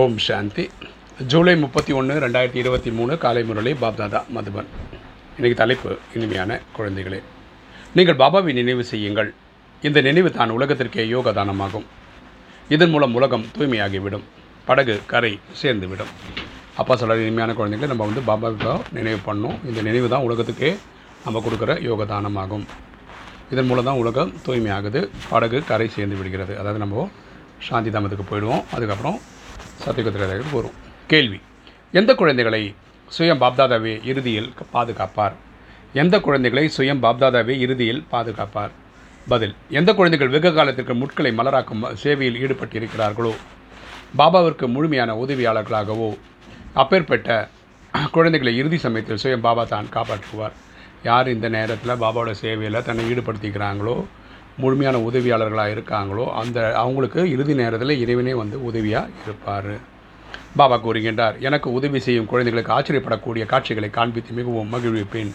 ஓம் சாந்தி. ஜூலை முப்பத்தி ஒன்று ரெண்டாயிரத்தி இருபத்தி மூணு காலை முரளி பாப்தாதா மதுபன். இன்றைக்கு தலைப்பு இனிமையான குழந்தைகளே. நீங்கள் பாபாவை நினைவு செய்யுங்கள். இந்த நினைவு தான் உலகத்திற்கே யோகதானமாகும். இதன் மூலம் உலகம் தூய்மையாகிவிடும். படகு கரை சேர்ந்துவிடும். அப்பா சொல்கிற இனிமையான குழந்தைகளை நம்ம வந்து பாபாவை நினைவு பண்ணோம். இந்த நினைவு தான் உலகத்துக்கே நம்ம கொடுக்குற யோகதானமாகும். இதன் மூலம் தான் உலகம் தூய்மையாகுது. படகு கரை சேர்ந்து விடுகிறது. அதாவது நம்ம சாந்தி தாமத்துக்கு போயிடுவோம். அதுக்கப்புறம் சத்தியகுத்திரத்துக்கு வரும் கேள்வி. எந்த குழந்தைகளை சுயம் பாப்தாதாவே இறுதியில் பாதுகாப்பார்? எந்த குழந்தைகளை சுயம் பாப்தாதாவே இறுதியில் பாதுகாப்பார்? பதில். எந்த குழந்தைகள் வெகு காலத்திற்கு முட்களை மலராக்கும் சேவையில் ஈடுபட்டிருக்கிறார்களோ? பாபாவிற்கு முழுமையான உதவியாளர்களாகவோ? அப்பேற்பட்ட குழந்தைகளை இறுதி சமயத்தில் சுயம் பாபா தான் காப்பாற்றுவார். யார் இந்த நேரத்தில் பாபாவோட சேவையில் தன்னை ஈடுபடுத்திக்கிறாங்களோ? முழுமையான உதவியாளர்களாக இருக்காங்களோ அந்த அவங்களுக்கு இறுதி நேரத்தில் இறைவனே வந்து உதவியாக இருப்பார். பாபா கூறுகின்றார் எனக்கு உதவி செய்யும் குழந்தைகளுக்கு ஆச்சரியப்படக்கூடிய காட்சிகளை காண்பித்து மிகவும் மகிழ்விப்பேன்.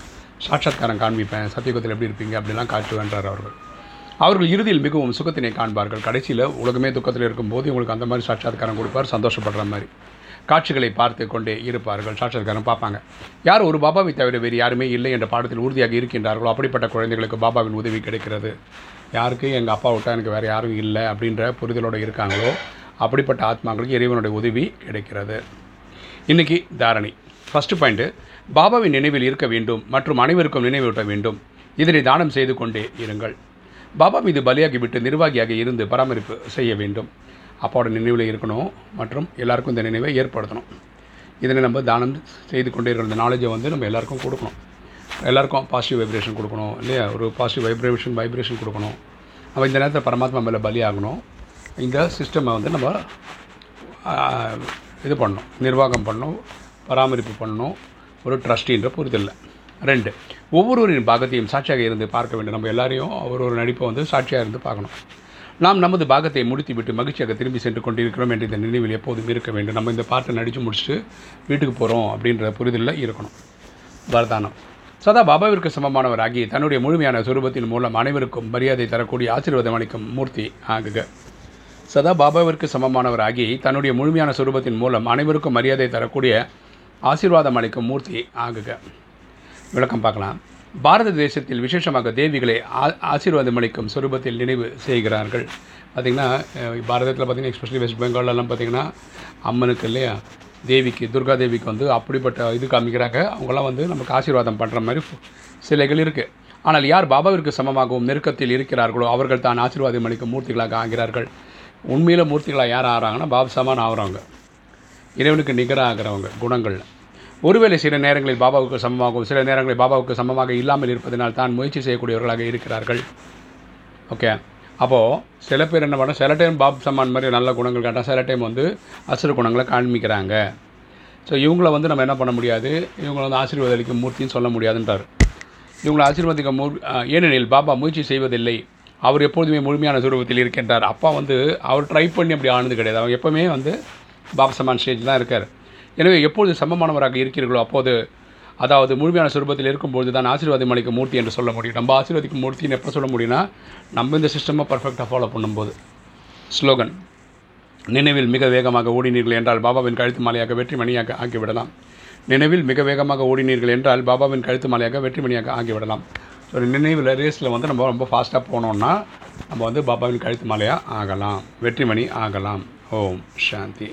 சாட்சாத்காரம் காண்பிப்பேன். சத்தியகுதத்தில் எப்படி இருப்பீங்க? அப்படிலாம் காட்டுவேன்றார் அவர்கள். அவர்கள் இறுதியில் மிகவும் சுகத்தினை காண்பார்கள். கடைசியில் உலகமே துக்கத்தில் இருக்கும்போது உங்களுக்கு அந்த மாதிரி சாட்சாத்காரம் கொடுப்பார் சந்தோஷப்படுற மாதிரி. காட்சிகளை பார்த்து கொண்டே இருப்பார்கள். சாட்சாத்காரம் பார்ப்பாங்க. யார் ஒரு பாபாவை தவிர வேறு யாருமே இல்லை என்ற பாடத்தில் உறுதியாக இருக்கின்றார்களோ அப்படிப்பட்ட குழந்தைகளுக்கு பாபாவின் உதவி கிடைக்கிறது. யாருக்கு? எங்கள் அப்பா விட்டால் எனக்கு வேறு யாரும் இல்லை அப்படின்ற புரிதலோடு இருக்காங்களோ அப்படிப்பட்ட ஆத்மாக்களுக்கு இறைவனுடைய உதவி கிடைக்கிறது. இன்றைக்கி தாரணி. ஃபஸ்ட்டு பாயிண்ட்டு பாபாவின் நினைவில் இருக்க வேண்டும் மற்றும் அனைவருக்கும் நினைவூட்ட வேண்டும். இதனை தானம் செய்து கொண்டே இருங்கள். பாபா மீது பலியாகிவிட்டு நிர்வாகியாக இருந்து பராமரிப்பு செய்ய வேண்டும். அப்பாவோட நினைவில் இருக்கணும் மற்றும் எல்லாருக்கும் இந்த நினைவை ஏற்படுத்தணும். இதனை நம்ம தானம் செய்து கொண்டே இருக்கிற இந்த நாலேஜை வந்து நம்ம எல்லாருக்கும் கொடுக்கணும். எல்லாருக்கும் பாசிட்டிவ் வைப்ரேஷன் கொடுக்கணும் இல்லையா? ஒரு பாசிட்டிவ் வைப்ரேஷன் வைப்ரேஷன் கொடுக்கணும். நம்ம இந்த நேரத்தில் பரமாத்மா மேலே பலியாகணும் இந்த சிஸ்டமை வந்து நம்ம இது பண்ணணும் நிர்வாகம் பண்ணணும் பராமரிப்பு பண்ணணும். ஒரு ட்ரஸ்டின்ற புரிதல்ல ரெண்டு ஒவ்வொருவரின் பாகத்தையும் சாட்சியாக இருந்து பார்க்க வேண்டும். நம்ம எல்லாரையும் ஒரு ஒரு நடிப்பை வந்து சாட்சியாக இருந்து பார்க்கணும். நாம் நமது பாகத்தை முடித்துவிட்டு மகிழ்ச்சியாக திரும்பி சென்று கொண்டிருக்கிறோம் என்ற இந்த நினைவில் எப்போதும் இருக்க வேண்டும். நம்ம இந்த பாட்டை நடித்து முடிச்சுட்டு வீட்டுக்கு போகிறோம் அப்படின்ற புரிதலில் இருக்கணும். வரதானம். சதா பாபாவிற்கு சமமானவராகி தன்னுடைய முழுமையான சுரூபத்தின் மூலம் அனைவருக்கும் மரியாதை தரக்கூடிய ஆசீர்வாதம் அளிக்கும் மூர்த்தி ஆகுக. சதா பாபாவிற்கு சமமானவராகி தன்னுடைய முழுமையான சுரூபத்தின் மூலம் அனைவருக்கும் மரியாதை தரக்கூடிய ஆசீர்வாதம் அளிக்கும் மூர்த்தி ஆகுக. விளக்கம் பார்க்கலாம். பாரத தேசத்தில் விசேஷமாக தேவிகளை ஆ- ஆசீர்வாதம் அளிக்கும் சொரூபத்தில் நினைவு செய்கிறார்கள். பார்த்திங்கன்னா பாரதத்தில் பார்த்திங்கன்னா எஸ்பெஷலி வெஸ்ட் பெங்காலெல்லாம் பார்த்திங்கன்னா அம்மனுக்கு இல்லையா தேவிக்கு துர்கா தேவிக்கு வந்து அப்படிப்பட்ட இது காமிக்கிறாங்க. அவங்களாம் வந்து நமக்கு ஆசீர்வாதம் பண்ணுற மாதிரி சிலைகள் இருக்குது ஆனால் யார் பாபாவிற்கு சமமாகவும் நெருக்கத்தில் இருக்கிறார்களோ அவர்கள் தான் ஆசீர்வாதம் அளிக்கும் மூர்த்திகளாக ஆகிறார்கள். உண்மையில் மூர்த்திகளாக யார் ஆகிறாங்கன்னா பாபு சமான் ஆகிறவங்க. இறைவனுக்கு நிகராகிறவங்க குணங்கள் ஒருவேளை சில நேரங்களில் பாபாவுக்கு சமமாகவும் சில நேரங்களில் பாபாவுக்கு சமமாக இல்லாமல் இருப்பதனால் தான் முயற்சி செய்யக்கூடியவர்களாக இருக்கிறார்கள். ஓகே அப்போது சில பேர் என்ன பண்ண சில டைம் பாப் சமான் மாதிரி நல்ல குணங்கள் காட்டால் சில டைம் வந்து அசுர குணங்களை காண்பிக்கிறாங்க. ஸோ இவங்கள வந்து நம்ம என்ன பண்ண முடியாது? இவங்களை வந்து ஆசீர்வாத அளிக்கும் மூர்த்தின்னு சொல்ல முடியாதுன்றார். இவங்களை ஆசீர்வதிக்க மூ ஏனெனில் பாபா முயற்சி செய்வதில்லை. அவர் எப்பொழுதுமே முழுமையான சுரூபத்தில் இருக்கின்றார். அப்பா வந்து அவர் ட்ரை பண்ணி அப்படி ஆனது கிடையாது. அவர் எப்போவுமே வந்து பாப் சமான் ஸ்டேஜ் தான் இருக்கார். எனவே எப்பொழுது சமமானவராக இருக்கிறீர்களோ அப்போது அதாவது முழுமையான சுரூபத்தில் இருக்கும்போது தான் ஆசீர்வாதம் அளிக்கும் மூர்த்தி என்று சொல்ல முடியும். நம்ம ஆசீர்வதிக்கும் மூர்த்தின்னு எப்போ சொல்ல முடியும்னா நம்ம இந்த சிஸ்டமை பர்ஃபெக்டாக ஃபாலோ பண்ணும்போது. ஸ்லோகன் நினைவில் மிக வேகமாக ஓடினீர்கள் என்றால் பாபாவின் கழுத்து மாலையாக வெற்றி மணியாக ஆக்கிவிடலாம். நினைவில் மிக வேகமாக ஓடினீர்கள் என்றால் பாபாவின் கழுத்து மாலையாக வெற்றி மணியாக ஆக்கிவிடலாம். ஸோ நினைவில் ரேஸில் வந்து நம்ம ரொம்ப ஃபாஸ்ட்டாக போனோம்னா நம்ம வந்து பாபாவின் கழுத்து மாலையாக ஆகலாம். வெற்றிமணி ஆகலாம். ஓம் சாந்தி.